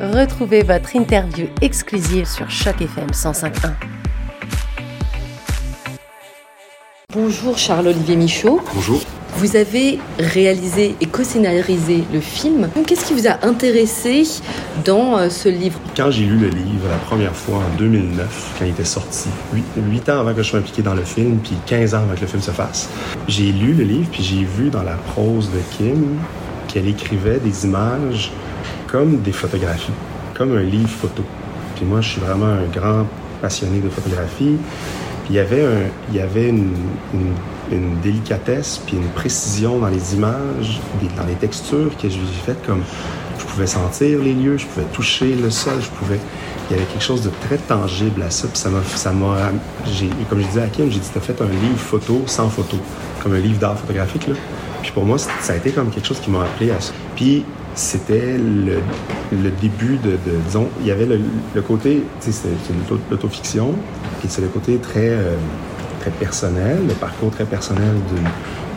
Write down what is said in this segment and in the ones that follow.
Retrouvez votre interview exclusive sur Choc FM 105.1. Bonjour Charles-Olivier Michaud. Bonjour. Vous avez réalisé et co-scénarisé le film. Qu'est-ce qui vous a intéressé dans euh, ce livre? Quand j'ai lu le livre la première fois en 2009, quand il était sorti, 8, ans avant que je sois impliqué dans le film, puis 15 ans avant que le film se fasse, j'ai lu le livre, puis j'ai vu dans la prose de Kim qu'elle écrivait des images comme des photographies, comme un livre photo. Puis moi, je suis vraiment un grand passionné de photographie. Puis il y avait, un, il y avait une, délicatesse puis une précision dans les images, dans les textures que j'ai faites comme je pouvais sentir les lieux, je pouvais toucher le sol, je pouvais il y avait quelque chose de très tangible à ça. Puis ça m'a, ça m'a, comme je disais à Kim, j'ai dit, t'as fait un livre photo sans photo, comme un livre d'art photographique là. Puis pour moi, ça a été comme quelque chose qui m'a appelé à ça. Puis c'était le, début de, de, disons, il y avait le, côté, tu sais, c'est l'autofiction, puis c'est le côté très, euh, personnel, le parcours très personnel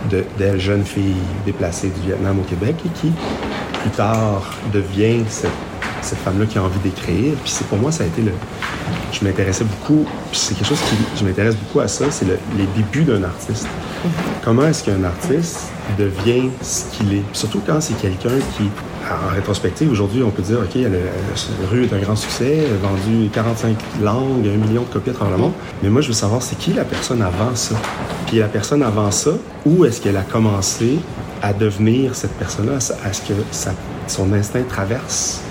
d'une de, jeune fille déplacée du Vietnam au Québec et qui, plus tard, devient cette, cette femme-là qui a envie d'écrire. Puis pour moi, ça a été le... Je m'intéressais beaucoup, puis c'est quelque chose qui... Je m'intéresse beaucoup à ça, c'est le, les débuts d'un artiste. Mm-hmm. Comment est-ce qu'un artiste devient ce qu'il est? Surtout quand c'est quelqu'un qui en rétrospective, aujourd'hui, on peut dire, OK, la rue est un grand succès, vendu 45 langues, un million de copies à travers le monde. Mais moi, je veux savoir, c'est qui la personne avant ça? Puis la personne avant ça, où est-ce qu'elle a commencé à devenir cette personne-là? Est-ce que son instinct traverse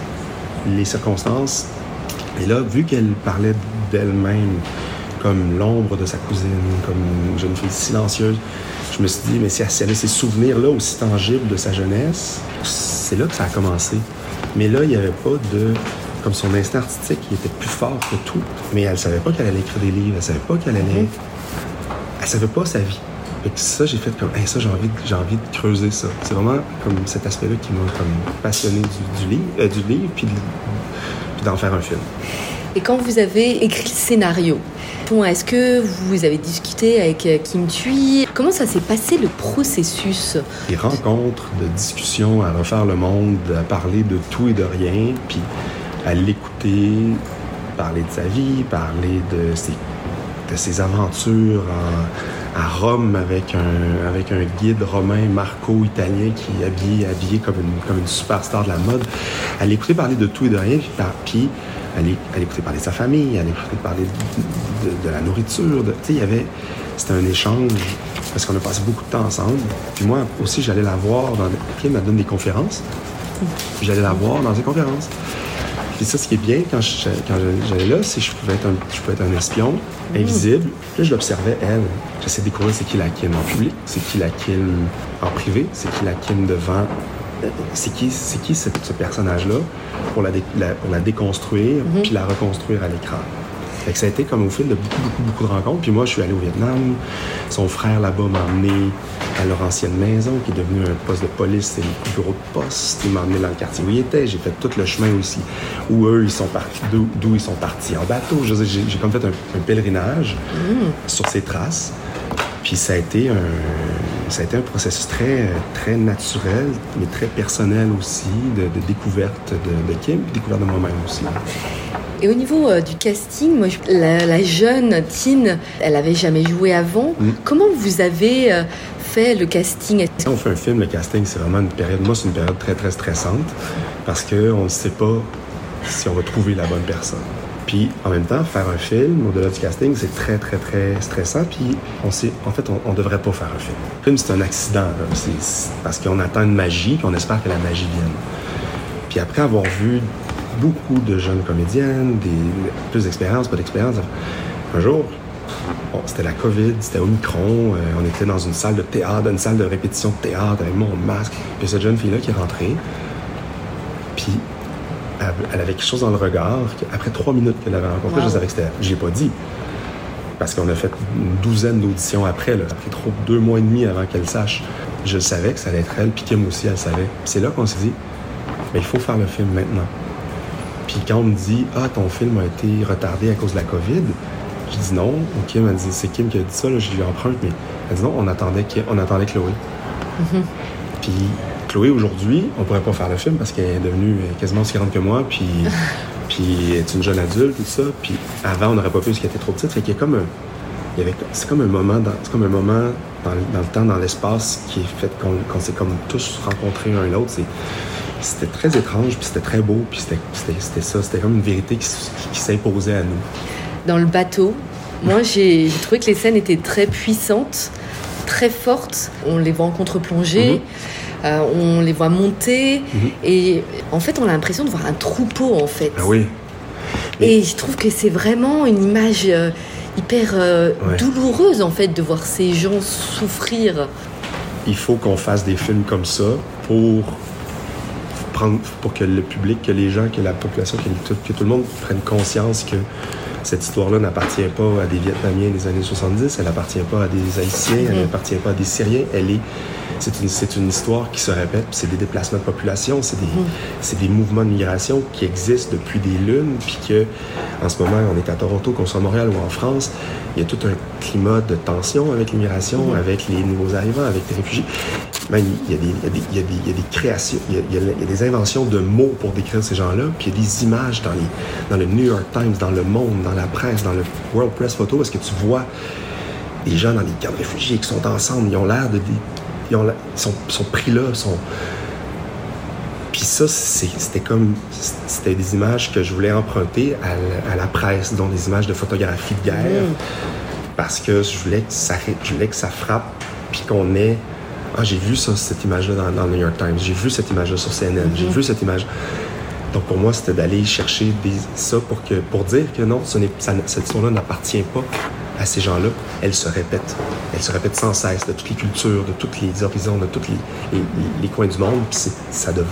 les circonstances? Et là, vu qu'elle parlait d'elle-même comme l'ombre de sa cousine, comme une jeune fille silencieuse, je me suis dit, mais si elle a ces souvenirs-là aussi tangibles de sa jeunesse, c'est là que ça a commencé. Mais là, il n'y avait pas de. Comme son instinct artistique, il était plus fort que tout. Mais elle savait pas qu'elle allait écrire des livres, elle savait pas qu'elle allait. Mhm. Elle savait pas sa vie. Et ça, j'ai fait comme, ça, j'ai envie, j'ai envie de creuser ça. C'est vraiment comme cet aspect-là qui m'a comme passionné du, livre, euh, du livre, puis d'en faire un film. Et quand vous avez écrit le scénario, est-ce que vous avez discuté avec euh, Kim Thuy? Comment ça s'est passé le processus? Des rencontres, de discussions à refaire le monde, à parler de tout et de rien, puis à l'écouter, parler de sa vie, parler de ses, de ses aventures à Rome avec un, avec un guide romain marco-italien qui est habillé, habillé comme, une, comme une superstar de la mode. À l'écouter parler de tout et de rien, puis, puis à l'écouter parler de sa famille, à l'écouter parler de, la nourriture. Tu sais, il y avait... C'était un échange parce qu'on a passé beaucoup de temps ensemble. Puis moi aussi, j'allais la voir dans... elle des conférences. J'allais la voir dans des conférences. Puis ça, ce qui est bien quand j'allais là, c'est que je pouvais être un, je pouvais être un espion invisible. Puis je l'observais, elle. J'essayais de découvrir c'est qui la Kim en public, c'est qui la Kim en privé, c'est qui la Kim devant c'est qui, c'est qui ce, personnage-là pour la, pour la déconstruire mhm. puis la reconstruire à l'écran. Fait que ça a été comme au fil de beaucoup, beaucoup, beaucoup de rencontres. Puis moi, je suis allé au Vietnam. Son frère là-bas m'a emmené à leur ancienne maison, qui est devenue un poste de police et un bureau de poste. Il m'a emmené dans le quartier où il était. J'ai fait tout le chemin aussi, où eux, ils sont partis, d'où ils sont partis en bateau. J'ai comme fait un, pèlerinage mhm. sur ces traces. Puis ça a été un, ça a été un processus très, très naturel, mais très personnel aussi, de, découverte de, de Kim, puis découverte de moi-même aussi. Et au niveau euh, du casting, moi, la, jeune Tine, elle avait jamais joué avant. Mm. Comment vous avez euh, fait le casting? Quand on fait un film, le casting, c'est vraiment une période. Moi, c'est une période très très stressante parce qu'on ne sait pas si on va trouver la bonne personne. Puis en même temps, faire un film, au-delà du casting, c'est très, très, très stressant. Puis on sait, en fait, on, ne devrait pas faire un film. Le film, c'est un accident, parce qu'on attend une magie, puis on espère que la magie vienne. Puis après avoir vu beaucoup de jeunes comédiennes, des, plus d'expérience, pas d'expérience, un jour, c'était la COVID, c'était Omicron, euh, on était dans une salle de théâtre, une salle de répétition de théâtre avec mon masque. Puis cette jeune fille-là qui est rentrée, puis elle avait quelque chose dans le regard. Après trois minutes qu'elle avait rencontré, je savais que c'était. J'ai pas dit. Parce qu'on a fait une douzaine d'auditions après. Là. Ça fait trop deux mois et demi avant qu'elle sache. Je savais que ça allait être elle, puis Kim aussi, elle savait. c'est là qu'on s'est dit, mais il faut faire le film maintenant. Puis quand on me dit, ah, ton film a été retardé à cause de la COVID, je dis non. A dit, c'est Kim qui a dit ça, là, je lui emprunte, mais elle dit non, on attendait, on attendait Chloé. Mm-hmm. Puis Chloé, aujourd'hui, on pourrait pas faire le film parce qu'elle est devenue quasiment aussi grande que moi, puis, puis elle est une jeune adulte, tout ça. Puis avant, on n'aurait pas pu parce qu'elle était trop petite. Fait qu'il y a comme un, c'est comme un moment, dans, comme un moment dans, le temps, dans l'espace, qui est fait qu'on s'est comme tous rencontrés un l'autre. C'était très étrange, puis c'était très beau, puis c'était ça. C'était comme une vérité qui, s'imposait à nous. Dans le bateau, moi, j'ai trouvé que les scènes étaient très puissantes, très fortes. On les voit en contre-plongée. Mhm. Euh, on les voit monter mhm. et en fait on a l'impression de voir un troupeau en fait. Ah oui. Et je trouve que c'est vraiment une image euh, hyper euh, douloureuse en fait de voir ces gens souffrir. Il faut qu'on fasse des films comme ça pour prendre, pour que le public, que les gens, que la population, que, que tout le monde prenne conscience que cette histoire-là n'appartient pas à des Vietnamiens des années 70, elle n'appartient pas à des Haïtiens, elle n'appartient mm-hmm. pas à des Syriens, elle est c'est une, c'est une histoire qui se répète, c'est des déplacements de population, c'est des, mm-hmm. c'est des mouvements de migration qui existent depuis des lunes, puis que en ce moment, on est à Toronto, qu'on soit à Montréal ou en France, il y a tout un climat de tension avec l'immigration, mm-hmm. avec les nouveaux arrivants, avec les réfugiés. Il y a des, il y a des, il y a des, créations, il y a, il y a, des inventions de mots pour décrire ces gens-là, puis il y a des images dans, les, dans le New York Times, dans le Monde, dans la presse, dans le World Press Photo, est-ce que tu vois des gens dans les camps de réfugiés qui sont ensemble, ils ont l'air de... Ils, ont, sont, sont, pris là, sont... Puis ça, c'était comme... C'était des images que je voulais emprunter à, la presse, dont des images de photographie de guerre, mm. parce que je voulais que ça, je voulais que ça frappe, puis qu'on ait... Ah, j'ai vu ça, cette image-là dans, le New York Times, j'ai vu cette image-là sur CNN, j'ai mm-hmm. vu cette image... Donc pour moi, c'était d'aller chercher des, ça pour, que, pour dire que non, ce ça, cette histoire-là n'appartient pas à ces gens-là. Elle se répète. Elle se répète sans cesse de toutes les cultures, de tous les horizons, de tous les, les, coins du monde. Puis ça devrait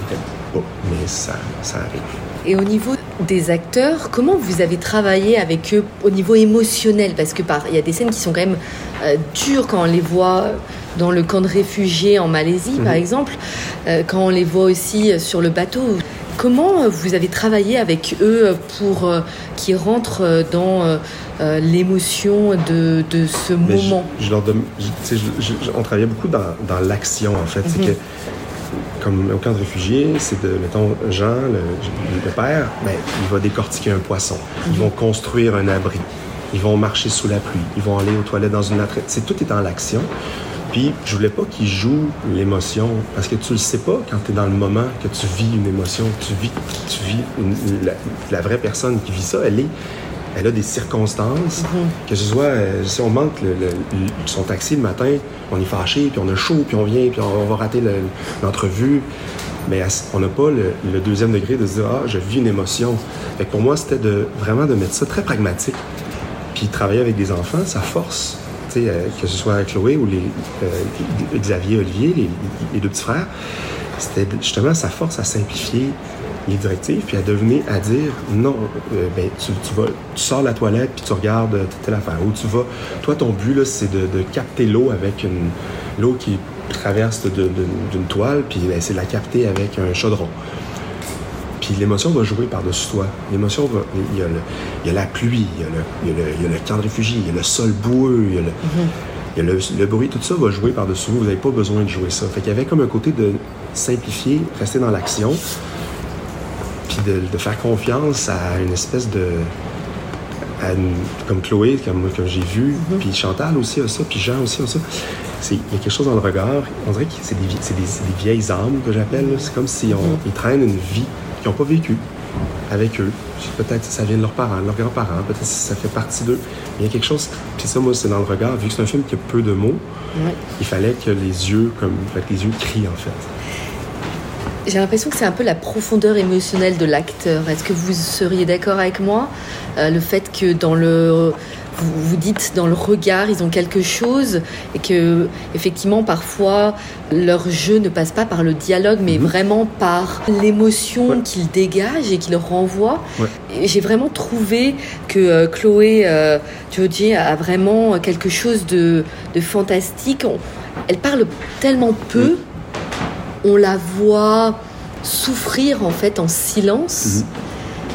pas, mais ça, ça arrive. Et au niveau des acteurs, comment vous avez travaillé avec eux au niveau émotionnel? Parce que par, il y a des scènes qui sont quand même euh, dures quand on les voit dans le camp de réfugiés en Malaisie, par mhm. exemple, euh, quand on les voit aussi sur le bateau. Comment euh, vous avez travaillé avec eux euh, pour euh, qu'ils rentrent dans l'émotion de, de, ce moment? je, leur On travaillait beaucoup dans, dans l'action, en fait. C'est mhm. que, comme au camp de réfugiés, c'est de, mettons, Jean, le, père, ben, il va décortiquer un poisson. Ils vont construire un abri. Ils vont marcher sous la pluie. Ils vont aller aux toilettes dans une latrine. C'est tout est dans l'action. Puis je voulais pas qu'il joue l'émotion parce que tu le sais pas quand tu es dans le moment que tu vis une émotion, tu vis, tu vis la, vraie personne qui vit ça, elle est, elle a des circonstances, mm-hmm. que ce soit euh, si on manque son taxi le matin, on est fâché, puis on a chaud, puis on vient, puis on, va rater l'entrevue. Mais on n'a pas le, deuxième degré de se dire ah je vis une émotion. Fait pour moi c'était de vraiment de mettre ça très pragmatique. Puis travailler avec des enfants, ça force euh, que ce soit Chloé ou les, euh, Xavier, Olivier, les, deux petits frères, c'était justement sa force à simplifier les directives, puis à devenir, à dire non, euh, ben, tu, vas, tu sors la toilette, puis tu regardes telle affaire. Ou tu vas, toi, ton but, c'est de, capter l'eau avec une, l'eau qui traverse d'une toile, puis ben, c'est de la capter avec un chaudron. Puis l'émotion va jouer par-dessus toi. L'émotion va. Il y, a le, il y a la pluie, il y a, le, il, y a le, il y a le camp de réfugiés, il y a le sol boueux, il y a le. Il y a le, bruit, tout ça va jouer par-dessus vous. Vous n'avez pas besoin de jouer ça. Fait qu'il y avait comme un côté de simplifier, rester dans l'action, puis de, faire confiance à une espèce de. comme Chloé, comme, comme j'ai vu, mm-hmm. puis Chantal aussi a ça, puis Jean aussi a ça. Il y a quelque chose dans le regard. On dirait que c'est des, des, des, vieilles âmes que j'appelle. C'est comme si on, mm-hmm. ils traînent une vie qui n'ont pas vécu avec eux. Peut-être ça vient de leurs parents, de leurs grands-parents, peut-être ça fait partie d'eux. Il y a quelque chose, puis ça, moi, c'est dans le regard. Vu que c'est un film qui a peu de mots, il fallait que les yeux, comme, les yeux crient, en fait. J'ai l'impression que c'est un peu la profondeur émotionnelle de l'acteur. Est-ce que vous seriez d'accord avec moi euh, Le fait que dans le vous, vous dites dans le regard, ils ont quelque chose et que effectivement parfois leur jeu ne passe pas par le dialogue, mais mhm. vraiment par l'émotion qu'ils dégagent et qu'ils renvoient. J'ai vraiment trouvé que euh, Chloé euh, a vraiment quelque chose de, fantastique. elle parle tellement peu, on la voit souffrir en fait en silence. Mhm.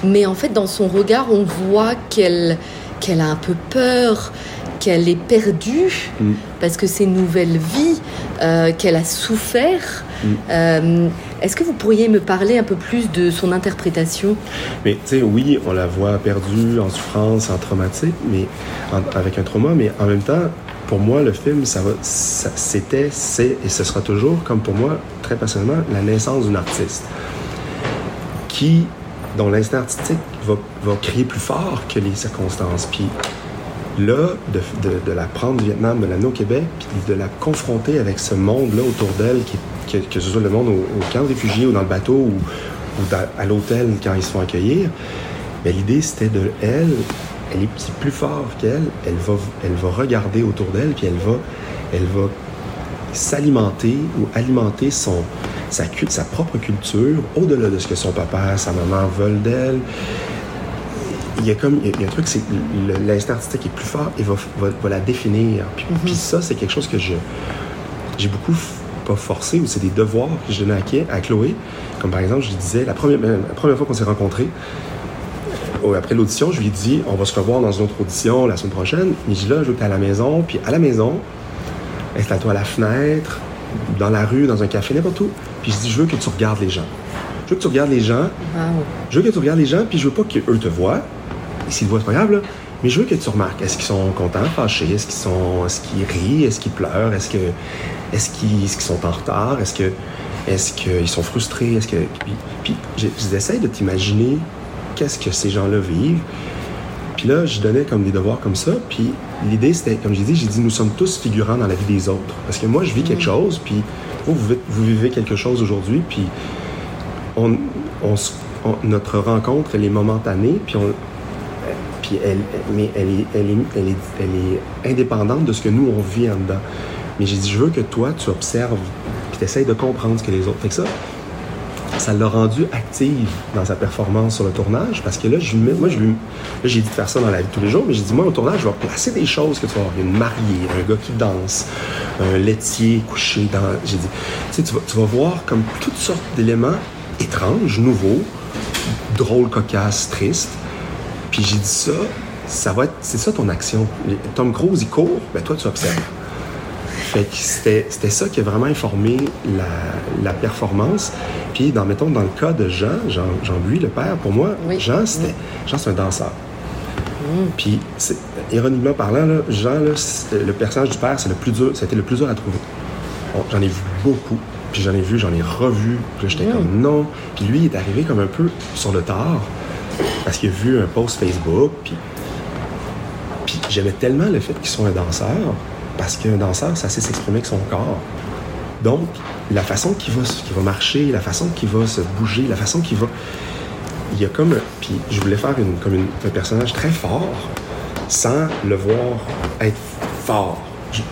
Mais en fait, dans son regard, on voit qu'elle qu'elle a un peu peur, qu'elle est perdue mm. parce que c'est une nouvelle vie, euh, qu'elle a souffert. Euh, est-ce que vous pourriez me parler un peu plus de son interprétation? Mais tu sais, oui, on la voit perdue, en souffrance, en traumatique, mais avec un trauma, mais en même temps, pour moi, le film, ça va, c'était, c'est et ce sera toujours, comme pour moi, très personnellement, la naissance d'une artiste qui, dont l'instinct artistique va, va crier plus fort que les circonstances. Puis là, de, de, la prendre du Vietnam, de l'amener au Québec, puis de la confronter avec ce monde-là autour d'elle, qui, que, ce soit le monde au, camp de réfugiés ou dans le bateau ou, à l'hôtel quand ils se font accueillir, l'idée c'était de elle, elle est plus fort qu'elle, elle va, elle va regarder autour d'elle, puis elle va, elle va s'alimenter ou alimenter son, sa, sa propre culture au-delà de ce que son papa, sa maman veulent d'elle. Il y a comme il y a, un truc c'est l'instinct artistique est plus fort et va, va, la définir. Puis, mhm. puis ça c'est quelque chose que je j'ai beaucoup pas forcé ou c'est des devoirs que je donnais à, à Chloé. Comme par exemple je lui disais la première, la première fois qu'on s'est rencontrés après l'audition je lui ai dit on va se revoir dans une autre audition la semaine prochaine. Mais je dis là je veux que à la maison. Puis à la maison installe-toi à la fenêtre dans la rue dans un café n'importe où puis je dis je veux que tu regardes les gens je veux que tu regardes les gens. Je veux que tu regardes les gens, puis je veux pas qu'eux te voient. S'ils te voient, c'est pas grave, là. Mais je veux que tu remarques, est-ce qu'ils sont contents, fâchés, est-ce qu'ils sont, est-ce qu'ils rient, est-ce qu'ils pleurent, est-ce que, est-ce qu'ils, qu'ils sont en retard, est-ce que, est-ce qu'ils sont frustrés, est-ce que, puis, puis j'essaie de t'imaginer qu'est-ce que ces gens-là vivent. Puis là, je donnais comme des devoirs comme ça. Puis l'idée, c'était, comme j'ai dit, j'ai dit, nous sommes tous figurants dans la vie des autres. Parce que moi, je vis quelque mm. chose, puis vous, vous vivez quelque chose aujourd'hui, puis on, notre rencontre, elle est momentanée, puis on, puis elle, mais elle est, elle, est, elle, est, elle est indépendante de ce que nous, on vit en dedans. Mais j'ai dit, je veux que toi, tu observes, puis tu essayes de comprendre ce que les autres. Fait que ça, ça l'a rendu active dans sa performance sur le tournage, parce que là, je, moi, je, j'ai dit de faire ça dans la vie de tous les jours, mais j'ai dit, moi, au tournage, je vais placer des choses que tu vas voir. Une mariée, un gars qui danse, un laitier couché dans. J'ai dit, tu sais, vas, tu vas voir comme toutes sortes d'éléments étranges, nouveaux, drôles, cocasses, tristes puis j'ai dit ça, ça va être, c'est ça ton action. Tom Cruise, il court, ben toi, tu observes. Fait que c'était, ça qui a vraiment informé la, performance. Puis, dans, mettons, dans le cas de Jean, Jean, Jean Buis, le père, pour moi, Jean, c'était, Jean, c'est un danseur. Mm. Puis, ironiquement parlant, là, Jean, le personnage du père, c'est le plus dur, c'était le plus dur à trouver. j'en ai vu beaucoup. Puis j'en ai vu, j'en ai revu. Puis j'étais mm. comme non. Puis lui, il est arrivé comme un peu sur le tard parce qu'il a vu un post Facebook, puis, puis j'aimais tellement le fait qu'il soit un danseur, parce qu'un danseur, ça sait s'exprimer avec son corps. Donc, la façon qu'il va, va marcher, la façon qu'il va se bouger, la façon qu'il va... Il y a comme... Puis je voulais faire comme un personnage très fort, sans le voir être fort.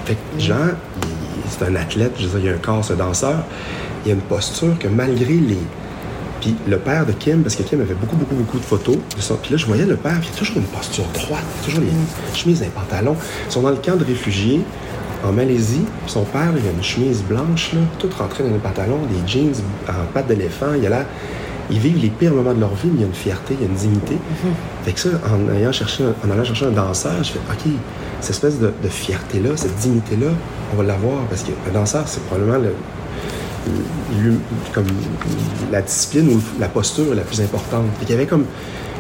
Fait que Jean, c'est un athlète, je veux dire, il a un corps, ce danseur. Il a une posture que malgré les, puis le père de Kim, parce que Kim avait beaucoup, beaucoup, beaucoup de photos de ça. Puis là, je voyais le père, il a toujours une posture droite, toujours les chemises et les pantalons. Ils sont dans le camp de réfugiés en Malaisie. Puis son père, il a une chemise blanche, là, tout rentré dans le pantalon, des jeans en pattes d'éléphant. Il a là. Ils vivent les pires moments de leur vie, mais il y a une fierté, il y a une dignité. Mm-hmm. Fait que ça, en, ayant cherché, en allant chercher un danseur, je fais OK, cette espèce de, de fierté-là, cette dignité-là, on va l'avoir parce qu'un danseur, c'est probablement le, comme la discipline ou la posture la plus importante. Fait qu'il y avait comme.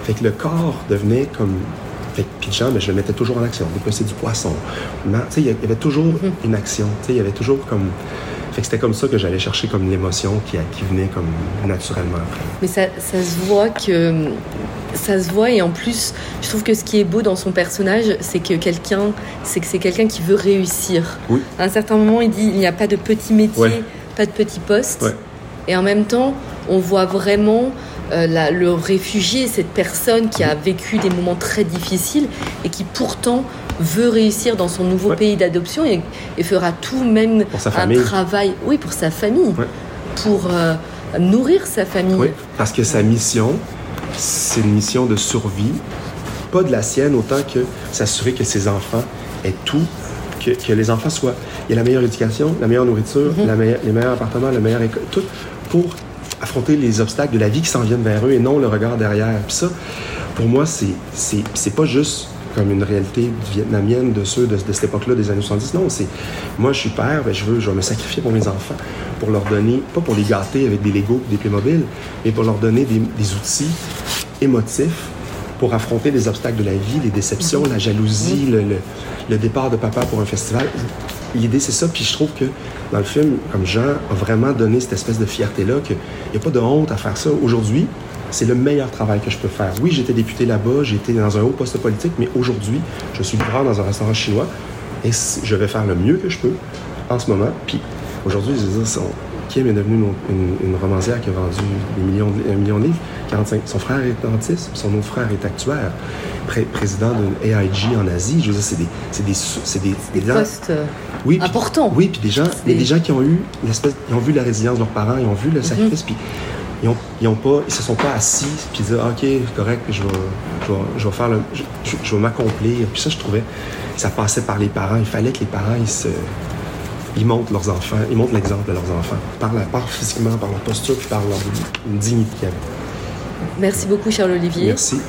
Fait que le corps devenait comme. Fait que, Jean, ben, je le mettais toujours en action. c'est du poisson. il y avait toujours mm-hmm. une action. Il y avait toujours comme. Fait que c'était comme ça que j'allais chercher comme l'émotion qui, qui venait comme naturellement après. Mais ça, ça se voit que ça se voit et en plus, je trouve que ce qui est beau dans son personnage, c'est que quelqu'un, c'est que c'est quelqu'un qui veut réussir. Oui. À un certain moment, il dit il n'y a pas de petit métier pas de petits postes. Et en même temps, on voit vraiment euh, le réfugié, cette personne qui a vécu des moments très difficiles et qui pourtant veut réussir dans son nouveau pays d'adoption et, fera tout même un travail, oui, pour sa famille, pour euh, nourrir sa famille. Oui, parce que sa mission, c'est une mission de survie, pas de la sienne autant que s'assurer que ses enfants aient tout que, les enfants soient. Il y a la meilleure éducation, la meilleure nourriture, mhm. la les meilleurs appartements, la meilleure école, tout pour affronter les obstacles de la vie qui s'en viennent vers eux et non le regard derrière. Puis ça, pour moi, c'est, c'est, pas juste comme une réalité vietnamienne de ceux de, cette époque-là, des années 70. Non, c'est moi, je suis père, ben, je veux, je vais me sacrifier pour mes enfants, pour leur donner, pas pour les gâter avec des Legos des Playmobil, mais pour leur donner des, outils émotifs pour affronter les obstacles de la vie, les déceptions, la jalousie, le, départ de papa pour un festival. L'idée, c'est ça. Puis je trouve que dans le film, comme Jean a vraiment donné cette espèce de fierté-là, qu'il n'y a pas de honte à faire ça. Aujourd'hui, c'est le meilleur travail que je peux faire. Oui, j'étais député là-bas, j'étais dans un haut poste politique, mais aujourd'hui, je suis livreur dans un restaurant chinois et je vais faire le mieux que je peux en ce moment. Puis aujourd'hui, je veux dire, Kim est devenue une, romancière qui a vendu des millions, un million de livres. 45. Son frère est dentiste, son autre frère est actuaire, président d'une AIG en Asie. Je veux dire, c'est des, c'est des, c'est des, des, des postes oui, importants. Oui, puis des gens, des... gens qui ont eu l'espèce, ils ont vu la résilience de leurs parents, ils ont vu le mhm. sacrifice, puis ils ont, ils ont pas, ils se sont pas assis puis disent ok correct je vais, je vais, je vais faire le, je, je vais m'accomplir puis ça je trouvais ça passait par les parents il fallait que les parents ils se ils montrent leurs enfants ils montrent l'exemple de leurs enfants par la part physiquement par leur posture puis par leur dignité. Merci beaucoup Charles Olivier. Merci